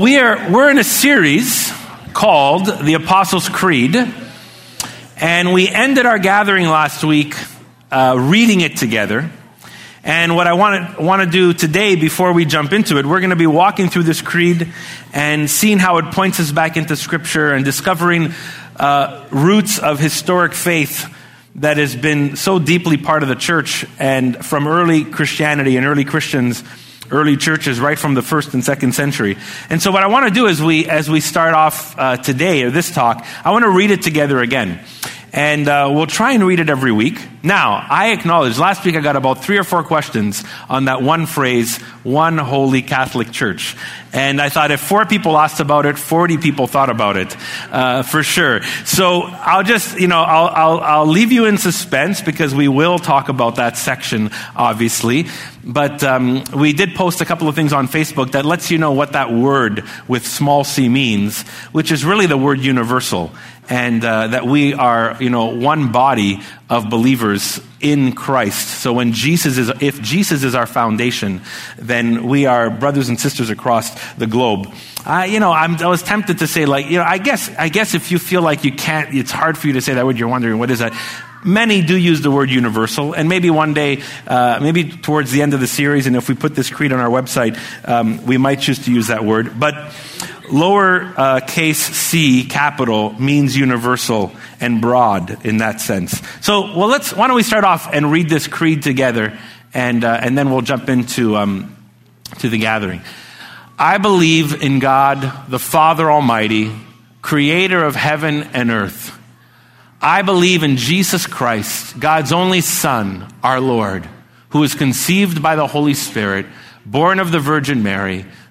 We are we're in a series called the Apostles' Creed, and we ended our gathering last week uh, reading it together. And what I want to want to do today, before we jump into it, we're going to be walking through this creed and seeing how it points us back into Scripture and discovering uh, roots of historic faith that has been so deeply part of the church and from early Christianity and early Christians early churches right from the first and second century. And so what I want to do is we, as we start off uh, today or this talk, I want to read it together again. And uh, we'll try and read it every week. Now, I acknowledge, last week I got about three or four questions on that one phrase, one holy Catholic church. And I thought if four people asked about it, 40 people thought about it, uh, for sure. So I'll just, you know, I'll, I'll, I'll leave you in suspense because we will talk about that section, obviously. But um, we did post a couple of things on Facebook that lets you know what that word with small c means, which is really the word universal and uh, that we are, you know, one body of believers in Christ. So when Jesus is, if Jesus is our foundation, then we are brothers and sisters across the globe. Uh, you know, I'm, i was tempted to say, like, you know, I guess, I guess if you feel like you can't, it's hard for you to say that word. You're wondering what is that. Many do use the word universal, and maybe one day, uh, maybe towards the end of the series, and if we put this creed on our website, um, we might choose to use that word. But lower uh, case C, capital, means universal and broad in that sense. So, well, let's, why don't we start off and read this creed together, and, uh, and then we'll jump into um, to the gathering. I believe in God, the Father Almighty, creator of heaven and earth. I believe in Jesus Christ, God's only Son, our Lord, who was conceived by the Holy Spirit, born of the Virgin Mary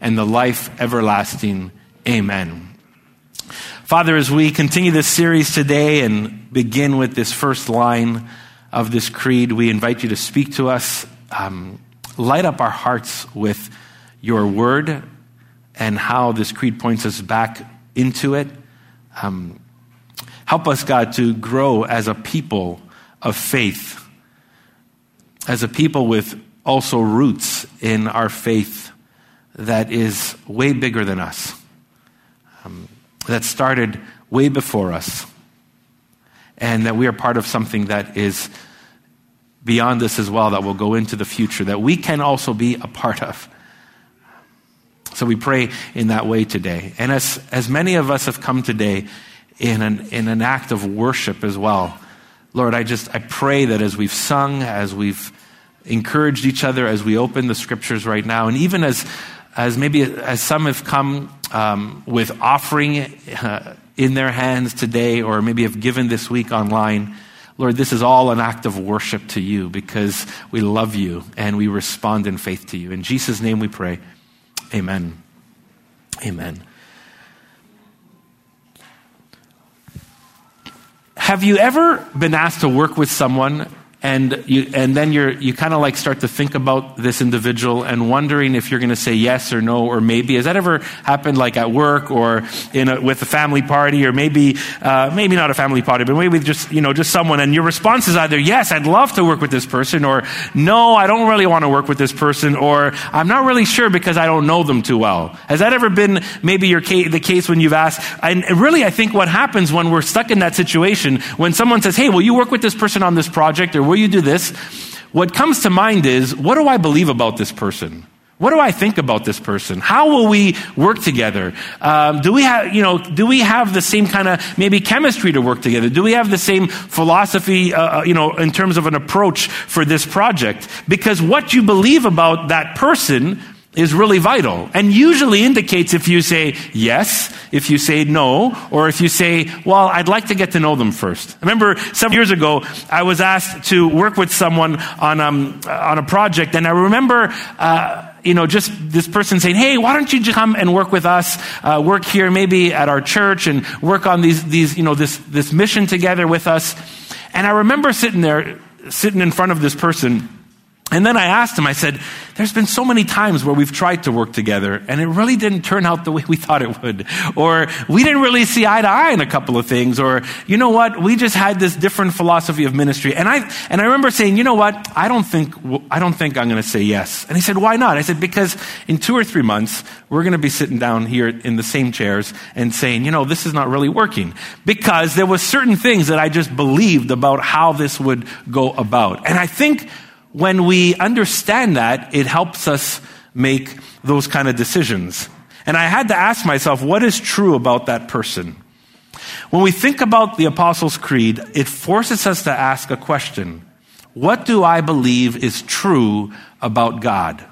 and the life everlasting. Amen. Father, as we continue this series today and begin with this first line of this creed, we invite you to speak to us. Um, light up our hearts with your word and how this creed points us back into it. Um, help us, God, to grow as a people of faith, as a people with also roots in our faith that is way bigger than us, um, that started way before us, and that we are part of something that is beyond us as well, that will go into the future, that we can also be a part of. So we pray in that way today. And as, as many of us have come today in an, in an act of worship as well, Lord, I just, I pray that as we've sung, as we've encouraged each other, as we open the scriptures right now, and even as as maybe as some have come um, with offering uh, in their hands today, or maybe have given this week online. Lord, this is all an act of worship to you because we love you and we respond in faith to you. In Jesus' name we pray. Amen. Amen. Have you ever been asked to work with someone and you, and then you're, you kind of like start to think about this individual and wondering if you're going to say yes or no or maybe. Has that ever happened like at work or in a, with a family party or maybe, uh, maybe not a family party, but maybe just, you know, just someone and your response is either yes, I'd love to work with this person or no, I don't really want to work with this person or I'm not really sure because I don't know them too well. Has that ever been maybe your case, the case when you've asked? And really, I think what happens when we're stuck in that situation, when someone says, hey, will you work with this person on this project or will you do this? What comes to mind is, what do I believe about this person? What do I think about this person? How will we work together? Um, do we have, you know, do we have the same kind of maybe chemistry to work together? Do we have the same philosophy, uh, uh, you know, in terms of an approach for this project? Because what you believe about that person is really vital and usually indicates if you say yes, if you say no, or if you say, well, I'd like to get to know them first. I remember several years ago, I was asked to work with someone on, um, on a project, and I remember uh, you know, just this person saying, "Hey, why don't you come and work with us? Uh, work here, maybe at our church, and work on these, these, you know, this this mission together with us." And I remember sitting there, sitting in front of this person and then I asked him, I said, There's been so many times where we've tried to work together and it really didn't turn out the way we thought it would. Or we didn't really see eye to eye in a couple of things. Or, you know what, we just had this different philosophy of ministry. And I, and I remember saying, You know what, I don't think, I don't think I'm going to say yes. And he said, Why not? I said, Because in two or three months, we're going to be sitting down here in the same chairs and saying, You know, this is not really working. Because there were certain things that I just believed about how this would go about. And I think, when we understand that, it helps us make those kind of decisions. And I had to ask myself, what is true about that person? When we think about the Apostles' Creed, it forces us to ask a question What do I believe is true about God?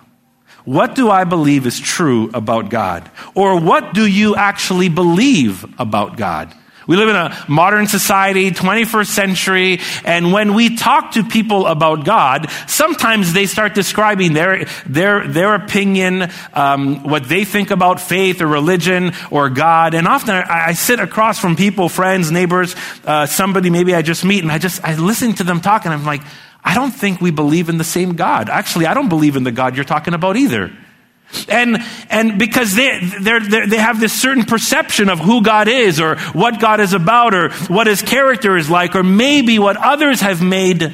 What do I believe is true about God? Or what do you actually believe about God? We live in a modern society, 21st century, and when we talk to people about God, sometimes they start describing their, their, their opinion, um, what they think about faith or religion or God. And often I, I sit across from people, friends, neighbors, uh, somebody maybe I just meet, and I just, I listen to them talk, and I'm like, I don't think we believe in the same God. Actually, I don't believe in the God you're talking about either. And, and because they, they're, they're, they have this certain perception of who God is or what God is about or what his character is like or maybe what others have made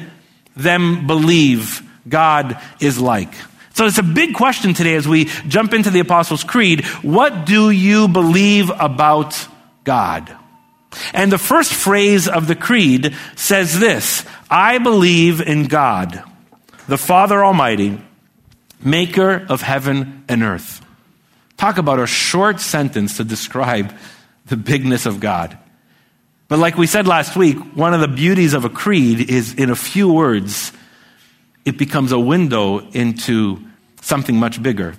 them believe God is like. So it's a big question today as we jump into the Apostles' Creed. What do you believe about God? And the first phrase of the Creed says this I believe in God, the Father Almighty maker of heaven and earth. Talk about a short sentence to describe the bigness of God. But like we said last week, one of the beauties of a creed is in a few words, it becomes a window into something much bigger.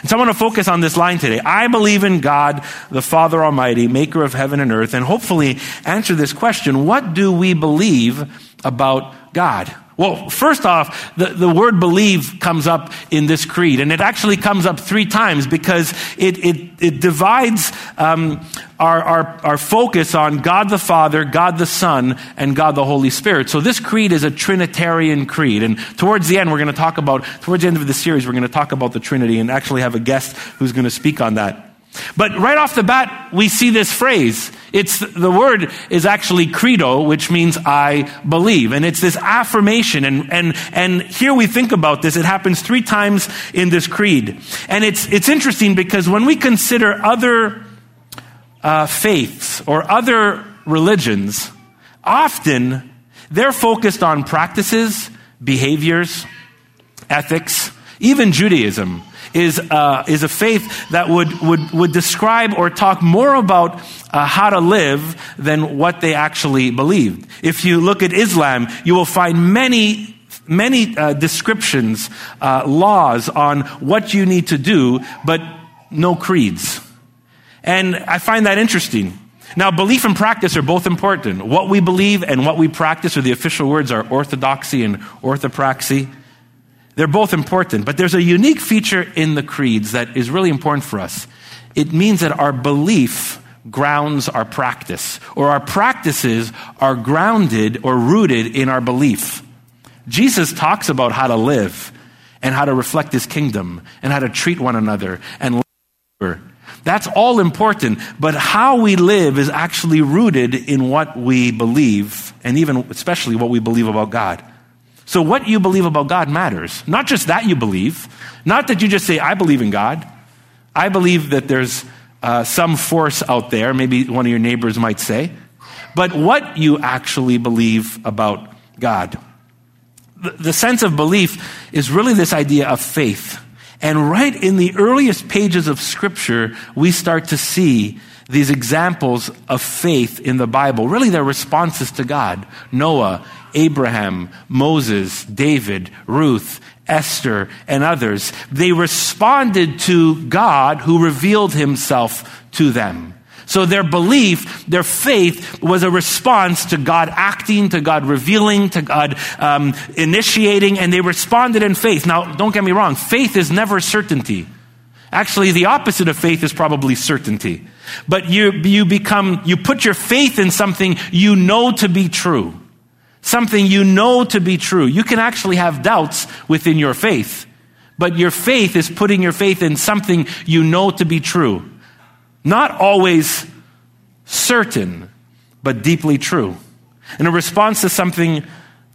And so I want to focus on this line today. I believe in God, the Father Almighty, maker of heaven and earth, and hopefully answer this question what do we believe about God? Well, first off, the, the word believe comes up in this creed, and it actually comes up three times because it, it, it divides um, our, our, our focus on God the Father, God the Son, and God the Holy Spirit. So this creed is a Trinitarian creed. And towards the end, we're going to talk about, towards the end of the series, we're going to talk about the Trinity and actually have a guest who's going to speak on that. But right off the bat, we see this phrase. It's the word is actually credo, which means I believe. And it's this affirmation. And, and, and here we think about this. It happens three times in this creed. And it's, it's interesting because when we consider other uh, faiths or other religions, often they're focused on practices, behaviors, ethics, even Judaism is, uh, is a faith that would, would, would describe or talk more about uh, how to live than what they actually believed. If you look at Islam, you will find many many uh, descriptions, uh, laws on what you need to do, but no creeds. And I find that interesting. Now, belief and practice are both important. What we believe and what we practice, or the official words are orthodoxy and orthopraxy. They're both important, but there's a unique feature in the creeds that is really important for us. It means that our belief grounds our practice, or our practices are grounded or rooted in our belief. Jesus talks about how to live and how to reflect his kingdom and how to treat one another and live. That's all important, but how we live is actually rooted in what we believe, and even especially what we believe about God. So, what you believe about God matters. Not just that you believe, not that you just say, I believe in God. I believe that there's uh, some force out there, maybe one of your neighbors might say, but what you actually believe about God. The, the sense of belief is really this idea of faith. And right in the earliest pages of Scripture, we start to see these examples of faith in the Bible. Really, they're responses to God. Noah, Abraham, Moses, David, Ruth, Esther, and others. They responded to God who revealed himself to them. So their belief, their faith was a response to God acting, to God revealing, to God um, initiating, and they responded in faith. Now, don't get me wrong, faith is never certainty. Actually, the opposite of faith is probably certainty. But you, you become, you put your faith in something you know to be true. Something you know to be true. You can actually have doubts within your faith, but your faith is putting your faith in something you know to be true. Not always certain, but deeply true. In a response to something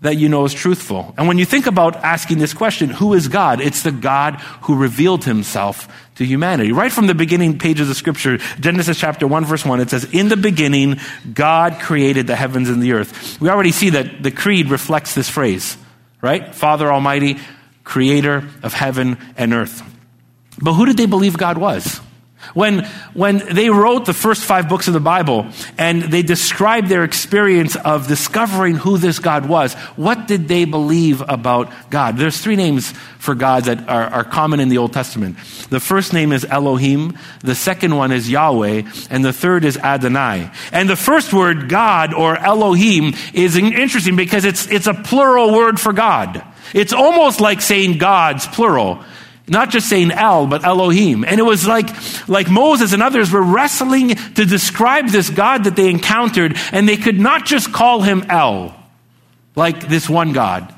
that you know is truthful. And when you think about asking this question, who is God? It's the God who revealed himself to humanity. Right from the beginning pages of scripture, Genesis chapter 1 verse 1, it says, In the beginning, God created the heavens and the earth. We already see that the creed reflects this phrase, right? Father Almighty, creator of heaven and earth. But who did they believe God was? When, when they wrote the first five books of the Bible and they described their experience of discovering who this God was, what did they believe about God? There's three names for God that are, are common in the Old Testament. The first name is Elohim, the second one is Yahweh, and the third is Adonai. And the first word, God or Elohim, is interesting because it's, it's a plural word for God. It's almost like saying God's plural. Not just saying El, but Elohim. And it was like, like Moses and others were wrestling to describe this God that they encountered, and they could not just call him El, like this one God.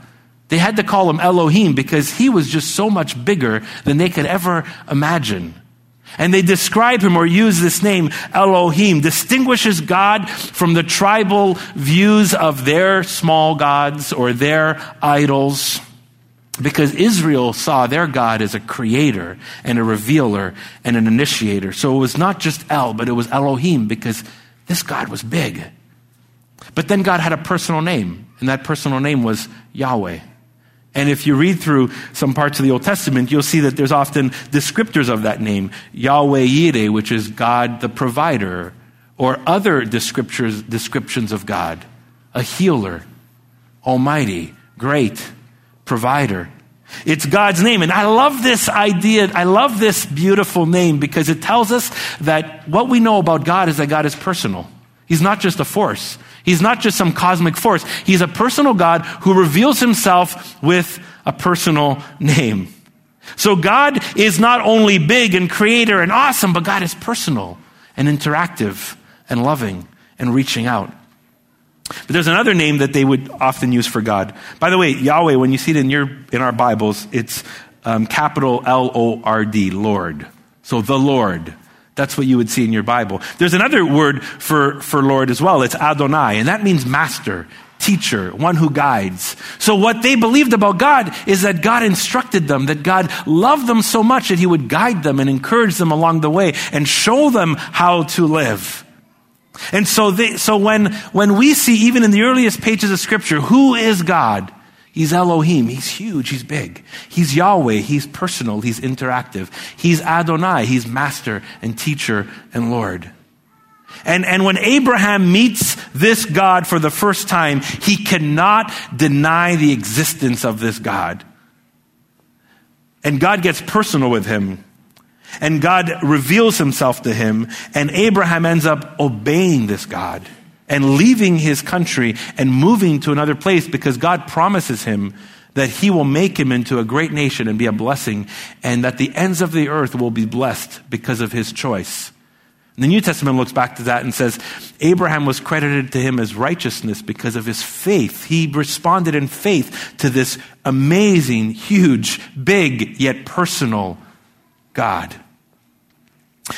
They had to call him Elohim because he was just so much bigger than they could ever imagine. And they describe him or use this name, Elohim, distinguishes God from the tribal views of their small gods or their idols. Because Israel saw their God as a creator and a revealer and an initiator. So it was not just El, but it was Elohim because this God was big. But then God had a personal name, and that personal name was Yahweh. And if you read through some parts of the Old Testament, you'll see that there's often descriptors of that name. Yahweh Yireh, which is God the provider, or other descriptions of God. A healer, almighty, great, provider. It's God's name. And I love this idea. I love this beautiful name because it tells us that what we know about God is that God is personal. He's not just a force. He's not just some cosmic force. He's a personal God who reveals himself with a personal name. So God is not only big and creator and awesome, but God is personal and interactive and loving and reaching out. But there's another name that they would often use for God. By the way, Yahweh, when you see it in your in our Bibles, it's um, capital L O R D, Lord. So the Lord. That's what you would see in your Bible. There's another word for, for Lord as well. It's Adonai, and that means master, teacher, one who guides. So what they believed about God is that God instructed them, that God loved them so much that he would guide them and encourage them along the way and show them how to live. And so, they, so when, when we see, even in the earliest pages of Scripture, who is God? He's Elohim. He's huge. He's big. He's Yahweh. He's personal. He's interactive. He's Adonai. He's master and teacher and Lord. And, and when Abraham meets this God for the first time, he cannot deny the existence of this God. And God gets personal with him and God reveals himself to him, and Abraham ends up obeying this God and leaving his country and moving to another place because God promises him that he will make him into a great nation and be a blessing, and that the ends of the earth will be blessed because of his choice. The New Testament looks back to that and says Abraham was credited to him as righteousness because of his faith. He responded in faith to this amazing, huge, big, yet personal God.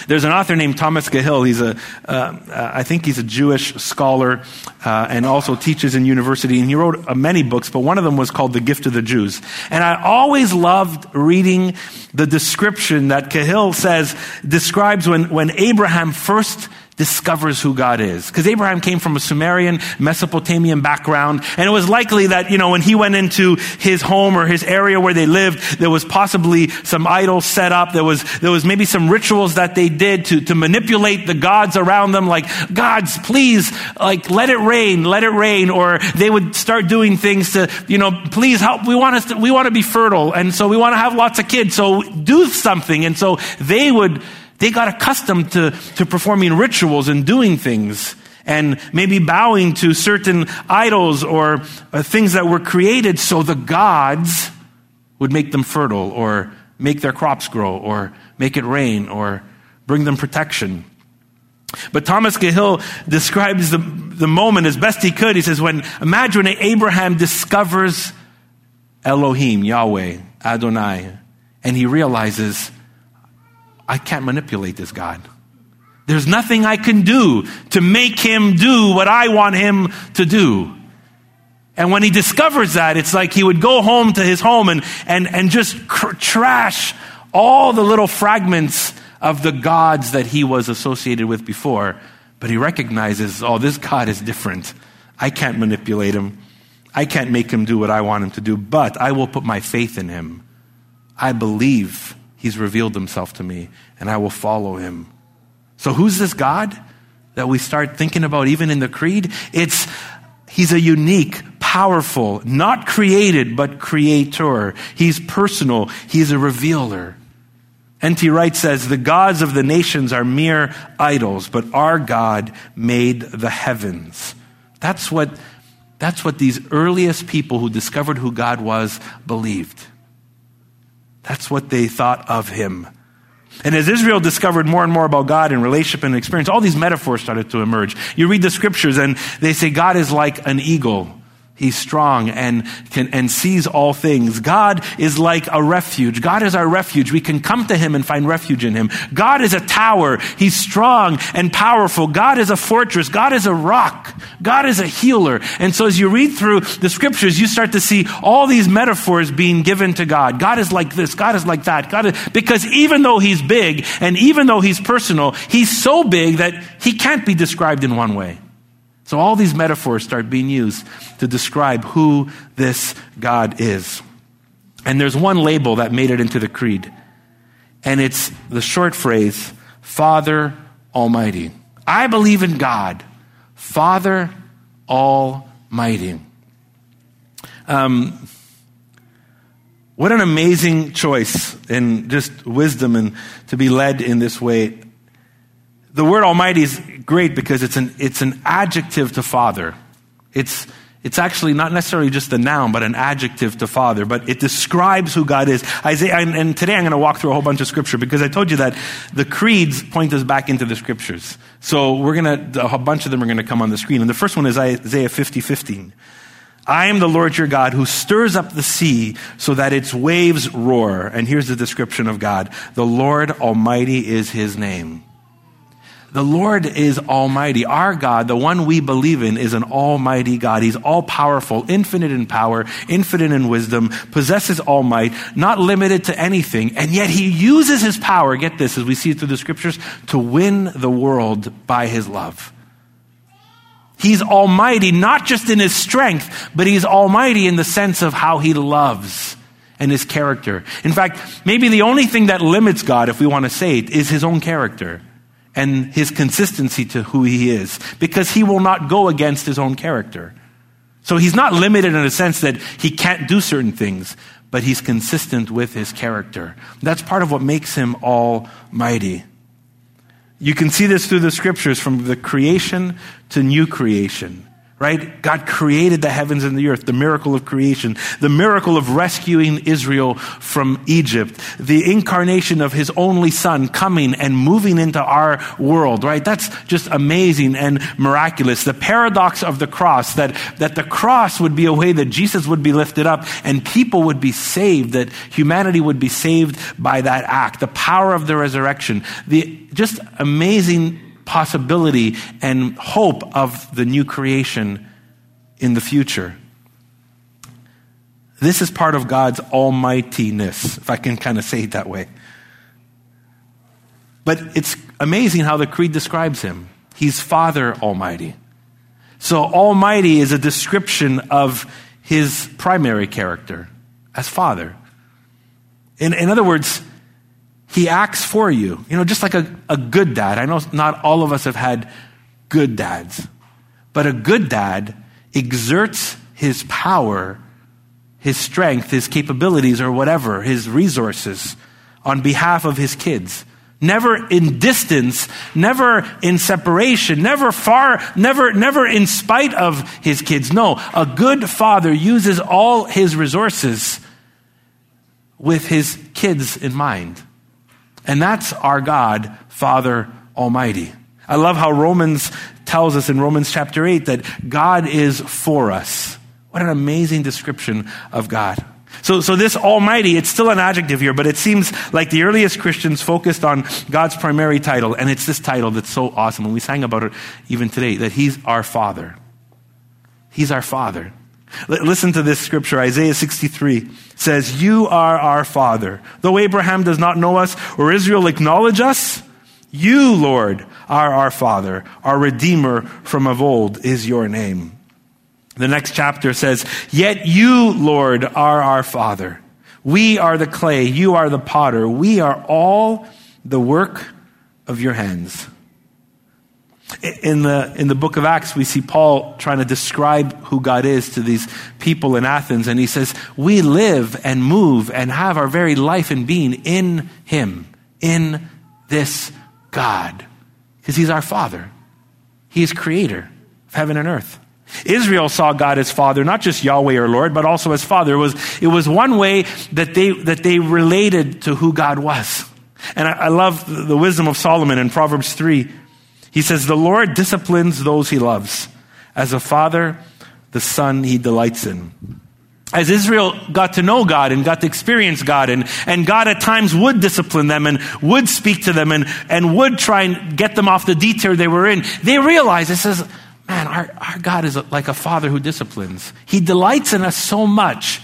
There's an author named Thomas Cahill. He's a, uh, I think he's a Jewish scholar uh, and also teaches in university. And he wrote uh, many books, but one of them was called The Gift of the Jews. And I always loved reading the description that Cahill says describes when, when Abraham first discovers who God is. Because Abraham came from a Sumerian, Mesopotamian background, and it was likely that, you know, when he went into his home or his area where they lived, there was possibly some idols set up. There was, there was maybe some rituals that they did to, to manipulate the gods around them, like, gods, please, like, let it rain, let it rain, or they would start doing things to, you know, please help, we want us to, we want to be fertile, and so we want to have lots of kids, so do something, and so they would They got accustomed to, to performing rituals and doing things and maybe bowing to certain idols or uh, things that were created so the gods would make them fertile or make their crops grow or make it rain or bring them protection. But Thomas Cahill describes the, the moment as best he could. He says, when imagine Abraham discovers Elohim, Yahweh, Adonai, and he realizes, I can't manipulate this God. There's nothing I can do to make him do what I want him to do. And when he discovers that, it's like he would go home to his home and, and, and just cr- trash all the little fragments of the gods that he was associated with before. But he recognizes, oh, this God is different. I can't manipulate him. I can't make him do what I want him to do, but I will put my faith in him. I believe he's revealed himself to me, and I will follow him. So, who's this God that we start thinking about even in the creed? It's He's a unique, powerful, not created, but creator. He's personal. He's a revealer. N.T. Wright says, The gods of the nations are mere idols, but our God made the heavens. That's what, that's what these earliest people who discovered who God was believed. That's what they thought of him. And as Israel discovered more and more about God and relationship and experience, all these metaphors started to emerge. You read the scriptures and they say God is like an eagle. He's strong and can, and sees all things. God is like a refuge. God is our refuge. We can come to Him and find refuge in Him. God is a tower. He's strong and powerful. God is a fortress. God is a rock. God is a healer. And so as you read through the scriptures, you start to see all these metaphors being given to God. God is like this. God is like that. God is, because even though He's big and even though He's personal, He's so big that He can't be described in one way. So all these metaphors start being used to describe who this God is. And there's one label that made it into the creed. And it's the short phrase, Father Almighty. I believe in God, Father Almighty. Um, what an amazing choice and just wisdom and to be led in this way. The word Almighty is great because it's an, it's an adjective to Father. It's, it's actually not necessarily just a noun, but an adjective to Father. But it describes who God is. Isaiah, and, and today I'm going to walk through a whole bunch of scripture because I told you that the creeds point us back into the scriptures. So we're going to, a bunch of them are going to come on the screen. And the first one is Isaiah 50, 15. I am the Lord your God who stirs up the sea so that its waves roar. And here's the description of God. The Lord Almighty is his name. The Lord is almighty. Our God, the one we believe in, is an almighty God. He's all powerful, infinite in power, infinite in wisdom, possesses all might, not limited to anything. And yet he uses his power, get this as we see through the scriptures, to win the world by his love. He's almighty, not just in his strength, but he's almighty in the sense of how he loves and his character. In fact, maybe the only thing that limits God, if we want to say it, is his own character and his consistency to who he is because he will not go against his own character. So he's not limited in a sense that he can't do certain things, but he's consistent with his character. That's part of what makes him almighty. You can see this through the scriptures from the creation to new creation right? God created the heavens and the earth, the miracle of creation, the miracle of rescuing Israel from Egypt, the incarnation of his only son coming and moving into our world, right? That's just amazing and miraculous. The paradox of the cross, that, that the cross would be a way that Jesus would be lifted up and people would be saved, that humanity would be saved by that act. The power of the resurrection, the just amazing possibility and hope of the new creation in the future. This is part of God's almightiness, if I can kind of say it that way. But it's amazing how the Creed describes him. He's Father Almighty. So, Almighty is a description of his primary character as Father. In, in other words, he acts for you. You know, just like a, a good dad. I know not all of us have had good dads, but a good dad exerts his power, his strength, his capabilities, or whatever, his resources on behalf of his kids never in distance, never in separation, never far, never, never in spite of his kids. No, a good father uses all his resources with his kids in mind. And that's our God, Father Almighty. I love how Romans tells us in Romans chapter 8 that God is for us. What an amazing description of God. So, so this Almighty, it's still an adjective here, but it seems like the earliest Christians focused on God's primary title, and it's this title that's so awesome. And we sang about it even today, that He's our Father. He's our Father. Listen to this scripture. Isaiah 63 says, You are our Father. Though Abraham does not know us or Israel acknowledge us, you, Lord, are our Father. Our Redeemer from of old is your name. The next chapter says, Yet you, Lord, are our Father. We are the clay, you are the potter. We are all the work of your hands. In the, in the book of Acts, we see Paul trying to describe who God is to these people in Athens, and he says, We live and move and have our very life and being in Him, in this God, because He's our Father. He is creator of heaven and earth. Israel saw God as Father, not just Yahweh or Lord, but also as Father. It was, it was one way that they, that they related to who God was. And I, I love the wisdom of Solomon in Proverbs 3. He says, The Lord disciplines those he loves. As a father, the son he delights in. As Israel got to know God and got to experience God, and, and God at times would discipline them and would speak to them and, and would try and get them off the detour they were in, they realized, it says, man, our, our God is like a father who disciplines. He delights in us so much.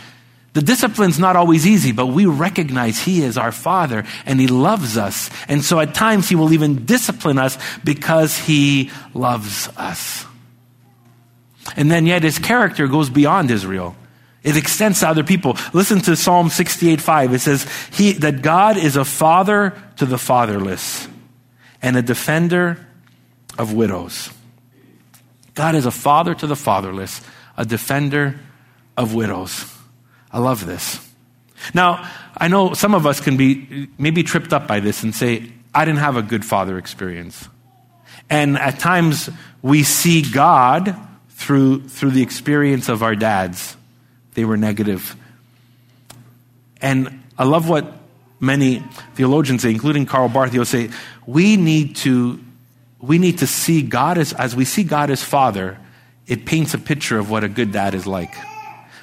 The discipline's not always easy, but we recognize He is our Father and He loves us. And so at times He will even discipline us because He loves us. And then yet His character goes beyond Israel. It extends to other people. Listen to Psalm 68 5. It says he, that God is a father to the fatherless and a defender of widows. God is a father to the fatherless, a defender of widows. I love this. Now, I know some of us can be maybe tripped up by this and say, I didn't have a good father experience. And at times we see God through, through the experience of our dads. They were negative. And I love what many theologians say, including Karl Barth, they'll say, we need to we need to see God as, as we see God as Father, it paints a picture of what a good dad is like.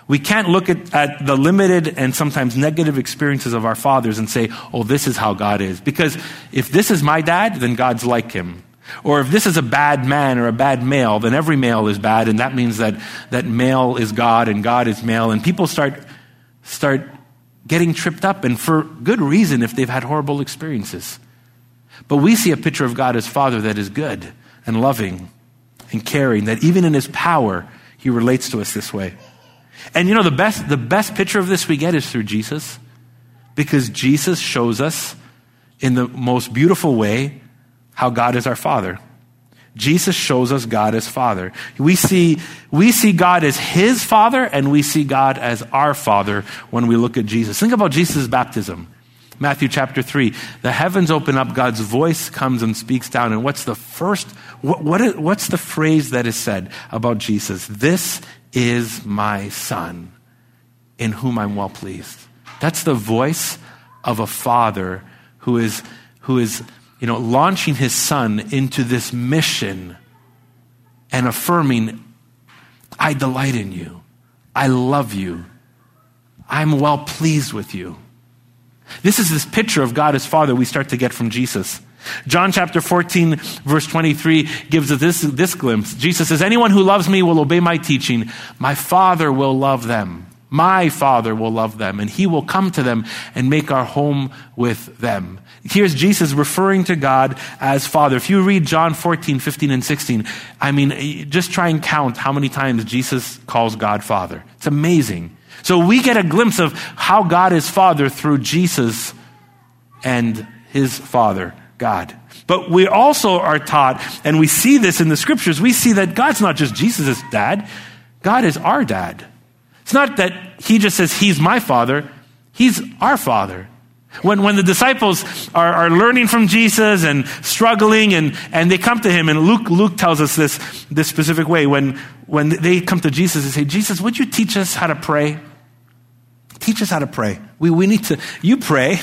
We can't look at, at the limited and sometimes negative experiences of our fathers and say, oh, this is how God is. Because if this is my dad, then God's like him. Or if this is a bad man or a bad male, then every male is bad, and that means that, that male is God and God is male. And people start, start getting tripped up, and for good reason if they've had horrible experiences. But we see a picture of God as Father that is good and loving and caring, that even in his power, he relates to us this way. And you know, the best, the best picture of this we get is through Jesus, because Jesus shows us in the most beautiful way how God is our Father. Jesus shows us God as Father. We see, we see God as His Father, and we see God as our Father when we look at Jesus. Think about Jesus' baptism. Matthew chapter 3. The heavens open up, God's voice comes and speaks down. And what's the first, what, what is, what's the phrase that is said about Jesus? This is my son in whom I'm well pleased. That's the voice of a father who is, who is, you know, launching his son into this mission and affirming, I delight in you. I love you. I'm well pleased with you. This is this picture of God as Father we start to get from Jesus. John chapter 14, verse 23 gives us this, this glimpse. Jesus says, Anyone who loves me will obey my teaching. My Father will love them. My Father will love them, and He will come to them and make our home with them. Here's Jesus referring to God as Father. If you read John 14, 15, and 16, I mean, just try and count how many times Jesus calls God Father. It's amazing. So we get a glimpse of how God is Father through Jesus and his Father, God. But we also are taught, and we see this in the scriptures, we see that God's not just Jesus' dad, God is our dad. It's not that he just says, He's my father, He's our father. When, when the disciples are, are learning from Jesus and struggling and, and they come to him, and Luke, Luke tells us this, this specific way. When, when they come to Jesus and say, Jesus, would you teach us how to pray? Teach us how to pray. We, we need to, you pray.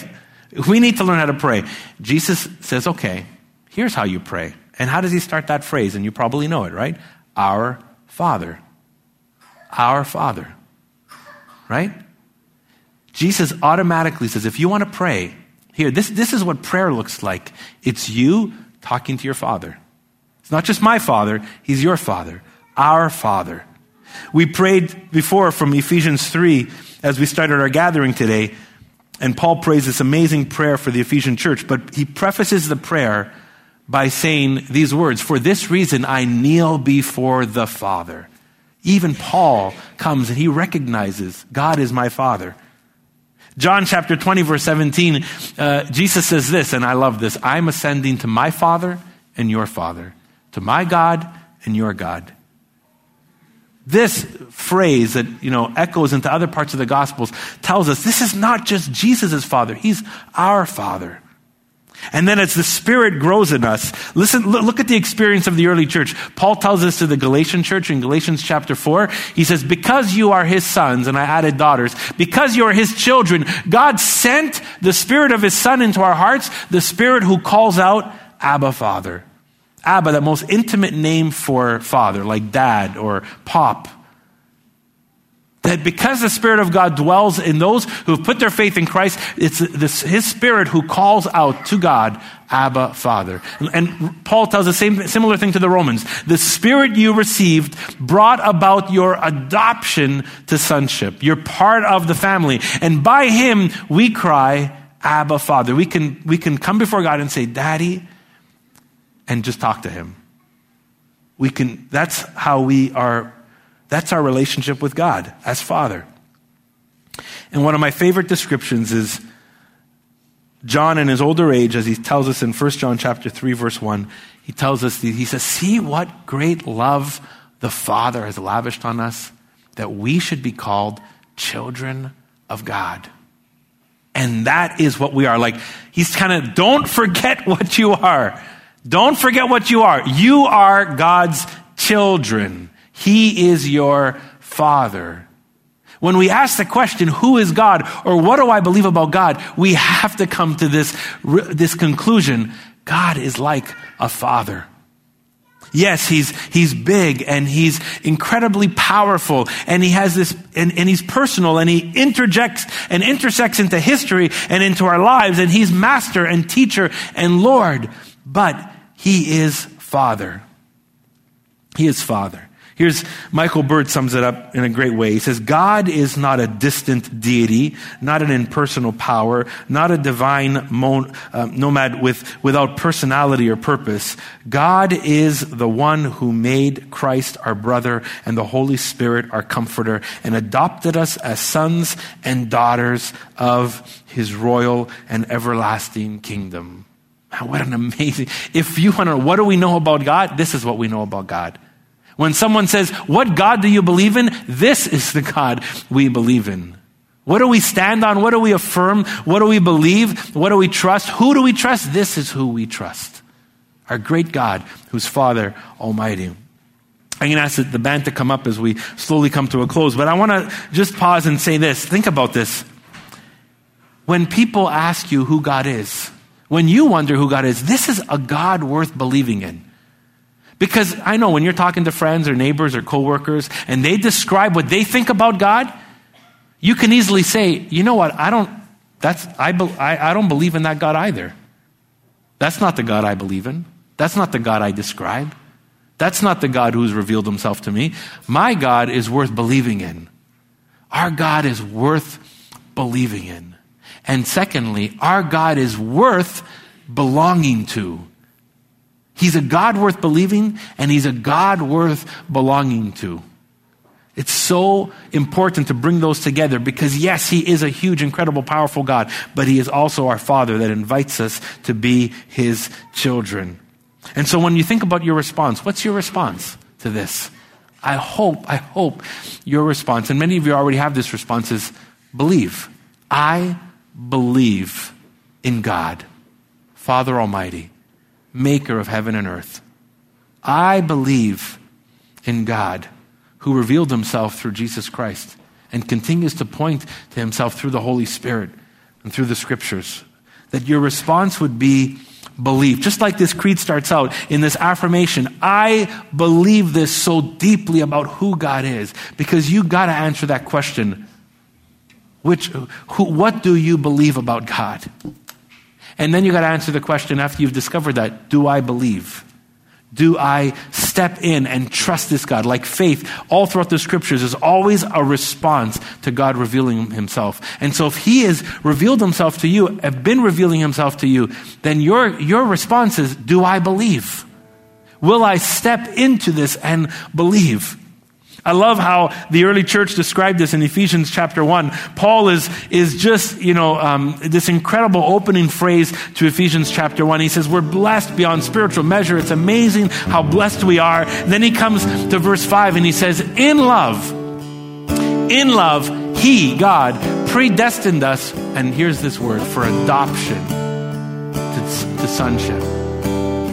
We need to learn how to pray. Jesus says, okay, here's how you pray. And how does he start that phrase? And you probably know it, right? Our Father. Our Father. Right? Jesus automatically says, if you want to pray, here, this, this is what prayer looks like. It's you talking to your Father. It's not just my Father, He's your Father, our Father. We prayed before from Ephesians 3 as we started our gathering today, and Paul prays this amazing prayer for the Ephesian church, but he prefaces the prayer by saying these words For this reason I kneel before the Father. Even Paul comes and he recognizes God is my Father. John chapter 20, verse 17, uh, Jesus says this, and I love this I'm ascending to my Father and your Father, to my God and your God. This phrase that, you know, echoes into other parts of the Gospels tells us this is not just Jesus' Father, He's our Father. And then as the Spirit grows in us, listen, look at the experience of the early church. Paul tells us to the Galatian church in Galatians chapter 4. He says, because you are his sons, and I added daughters, because you are his children, God sent the Spirit of his Son into our hearts, the Spirit who calls out, Abba, Father. Abba, the most intimate name for father, like dad or pop that because the Spirit of God dwells in those who have put their faith in Christ, it's this, His Spirit who calls out to God, Abba, Father. And Paul tells the same similar thing to the Romans. The Spirit you received brought about your adoption to sonship. You're part of the family. And by Him, we cry, Abba, Father. We can, we can come before God and say, Daddy, and just talk to Him. We can, that's how we are that's our relationship with God as Father. And one of my favorite descriptions is John in his older age, as he tells us in 1 John chapter 3, verse 1, he tells us, he says, See what great love the Father has lavished on us, that we should be called children of God. And that is what we are. Like, he's kind of, don't forget what you are. Don't forget what you are. You are God's children. He is your Father. When we ask the question, who is God, or what do I believe about God, we have to come to this, this conclusion God is like a father. Yes, he's, he's big and he's incredibly powerful and he has this, and, and he's personal and he interjects and intersects into history and into our lives and he's master and teacher and Lord. But he is father. He is father. Here's Michael Bird sums it up in a great way. He says, God is not a distant deity, not an impersonal power, not a divine mon- uh, nomad with, without personality or purpose. God is the one who made Christ our brother and the Holy Spirit our comforter and adopted us as sons and daughters of his royal and everlasting kingdom. Man, what an amazing, if you want to know, what do we know about God? This is what we know about God. When someone says, What God do you believe in? This is the God we believe in. What do we stand on? What do we affirm? What do we believe? What do we trust? Who do we trust? This is who we trust. Our great God, who's Father Almighty. I'm going to ask the band to come up as we slowly come to a close, but I want to just pause and say this. Think about this. When people ask you who God is, when you wonder who God is, this is a God worth believing in. Because I know when you're talking to friends or neighbors or coworkers and they describe what they think about God, you can easily say, you know what, I don't, that's, I, I, I don't believe in that God either. That's not the God I believe in. That's not the God I describe. That's not the God who's revealed himself to me. My God is worth believing in. Our God is worth believing in. And secondly, our God is worth belonging to. He's a God worth believing, and He's a God worth belonging to. It's so important to bring those together because, yes, He is a huge, incredible, powerful God, but He is also our Father that invites us to be His children. And so when you think about your response, what's your response to this? I hope, I hope your response, and many of you already have this response, is believe. I believe in God, Father Almighty, maker of heaven and earth. I believe in God who revealed himself through Jesus Christ and continues to point to himself through the Holy Spirit and through the scriptures. That your response would be belief. Just like this creed starts out in this affirmation, I believe this so deeply about who God is. Because you got to answer that question. Which, who, what do you believe about God? And then you got to answer the question after you've discovered that do I believe? Do I step in and trust this God? Like faith, all throughout the scriptures, is always a response to God revealing himself. And so if he has revealed himself to you, have been revealing himself to you, then your, your response is, do I believe? Will I step into this and believe? I love how the early church described this in Ephesians chapter 1. Paul is, is just, you know, um, this incredible opening phrase to Ephesians chapter 1. He says, We're blessed beyond spiritual measure. It's amazing how blessed we are. then he comes to verse 5 and he says, In love, in love, he, God, predestined us, and here's this word, for adoption to, to sonship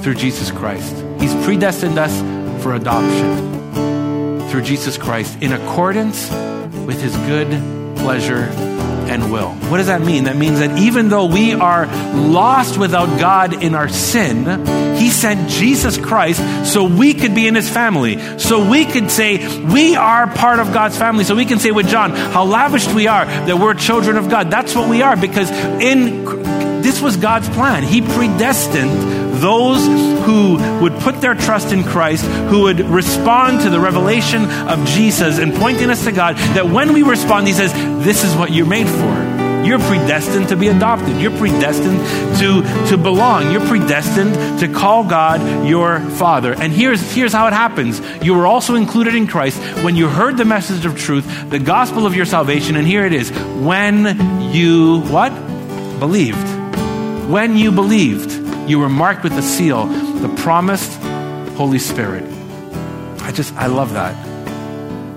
through Jesus Christ. He's predestined us for adoption through Jesus Christ in accordance with his good pleasure and will. What does that mean? That means that even though we are lost without God in our sin, He sent Jesus Christ so we could be in His family. So we could say, we are part of God's family. So we can say with John, how lavished we are that we're children of God. That's what we are because in this was God's plan. He predestined those who would put their trust in Christ, who would respond to the revelation of Jesus and pointing us to God, that when we respond, He says, This is what you're made for. You're predestined to be adopted. You're predestined to, to belong. You're predestined to call God your Father. And here's, here's how it happens. You were also included in Christ when you heard the message of truth, the gospel of your salvation, and here it is. When you what? Believed. When you believed. You were marked with a seal, the promised Holy Spirit. I just, I love that.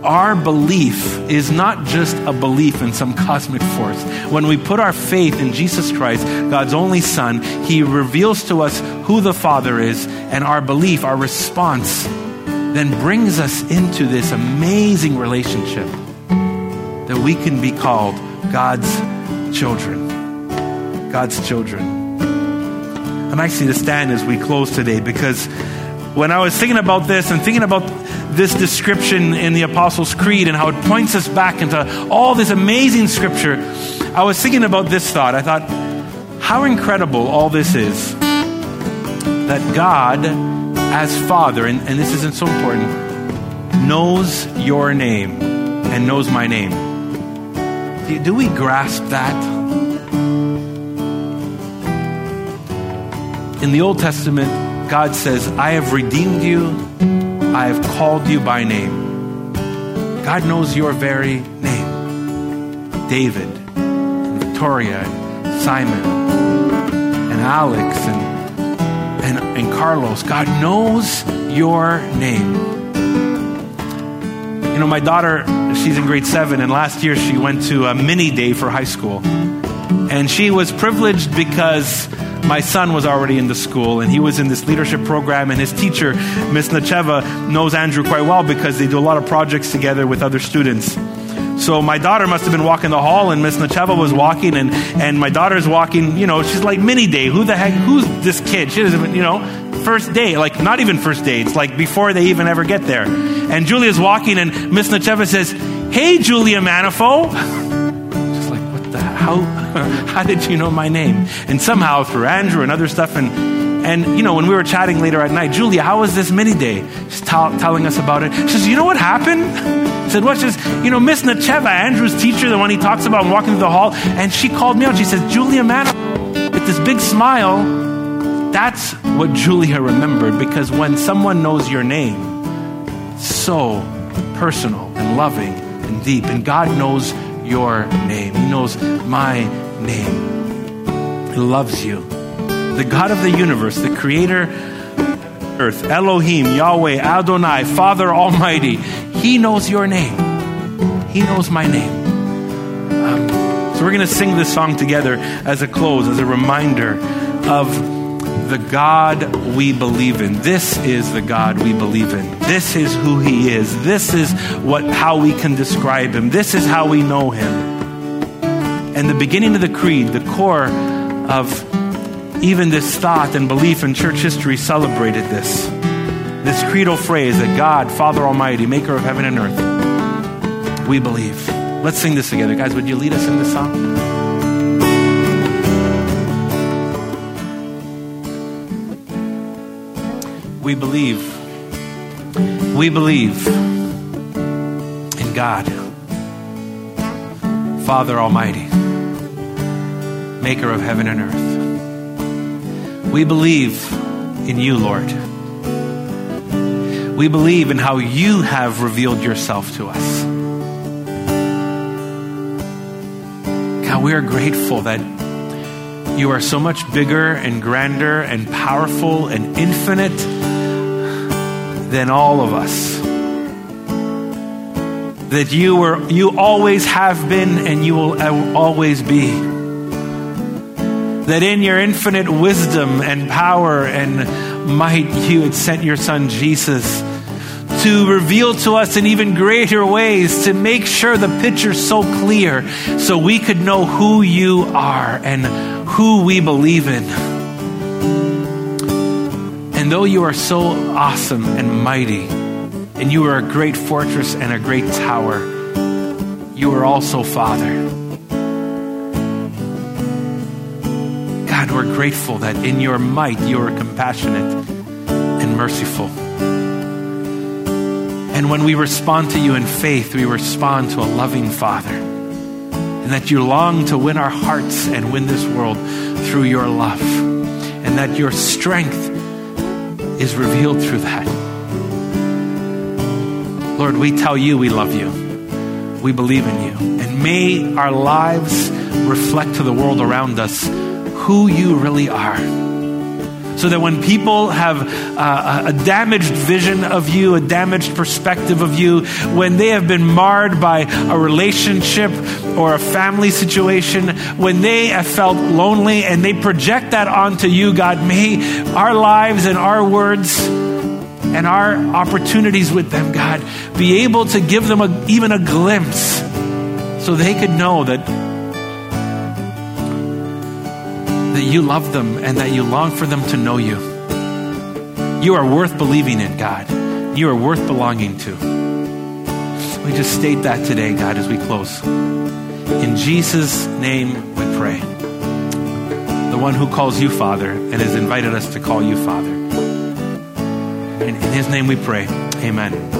Our belief is not just a belief in some cosmic force. When we put our faith in Jesus Christ, God's only Son, He reveals to us who the Father is, and our belief, our response, then brings us into this amazing relationship that we can be called God's children. God's children. I'm actually to stand as we close today because when I was thinking about this and thinking about this description in the Apostles' Creed and how it points us back into all this amazing scripture, I was thinking about this thought. I thought, how incredible all this is that God, as Father, and, and this isn't so important, knows your name and knows my name. Do, do we grasp that? In the Old Testament, God says, I have redeemed you, I have called you by name. God knows your very name. David, and Victoria, and Simon, and Alex, and, and, and Carlos. God knows your name. You know, my daughter, she's in grade seven, and last year she went to a mini day for high school. And she was privileged because my son was already in the school and he was in this leadership program and his teacher miss nacheva knows andrew quite well because they do a lot of projects together with other students. So my daughter must have been walking the hall and miss nacheva was walking and, and my daughter's walking you know she's like mini day who the heck who's this kid? She doesn't you know first day like not even first day it's like before they even ever get there. And julia's walking and miss nacheva says hey julia manifo how, how did you know my name? And somehow through Andrew and other stuff, and, and you know, when we were chatting later at night, Julia, how was this mini day? She's t- telling us about it. She says, you know what happened? Said, what? She says, you know, Miss Nacheva, Andrew's teacher, the one he talks about walking through the hall, and she called me out. She says, Julia, man, with this big smile, that's what Julia remembered because when someone knows your name, so personal and loving and deep, and God knows your name. He knows my name. He loves you. The God of the universe, the creator earth, Elohim, Yahweh, Adonai, Father Almighty, He knows your name. He knows my name. Um, So we're going to sing this song together as a close, as a reminder of the God we believe in. This is the God we believe in. This is who he is. This is what how we can describe him. This is how we know him. And the beginning of the creed, the core of even this thought and belief in church history celebrated this. This creedal phrase that God, Father Almighty, maker of heaven and earth, we believe. Let's sing this together. Guys, would you lead us in this song? We believe. We believe in God, Father Almighty, maker of heaven and earth. We believe in you, Lord. We believe in how you have revealed yourself to us. God, we are grateful that you are so much bigger and grander and powerful and infinite than all of us. That you were you always have been and you will always be. That in your infinite wisdom and power and might you had sent your son Jesus to reveal to us in even greater ways to make sure the picture's so clear so we could know who you are and who we believe in. And though you are so awesome and mighty, and you are a great fortress and a great tower, you are also Father. God, we're grateful that in your might you are compassionate and merciful. And when we respond to you in faith, we respond to a loving Father. And that you long to win our hearts and win this world through your love. And that your strength is revealed through that. Lord, we tell you we love you. We believe in you. And may our lives reflect to the world around us who you really are. So that when people have uh, a damaged vision of you, a damaged perspective of you, when they have been marred by a relationship or a family situation, when they have felt lonely and they project that onto you, God, may our lives and our words and our opportunities with them, God, be able to give them a, even a glimpse so they could know that that you love them and that you long for them to know you. You are worth believing in, God. You are worth belonging to. We just state that today, God, as we close. In Jesus' name we pray. The one who calls you Father and has invited us to call you Father. In, in his name we pray. Amen.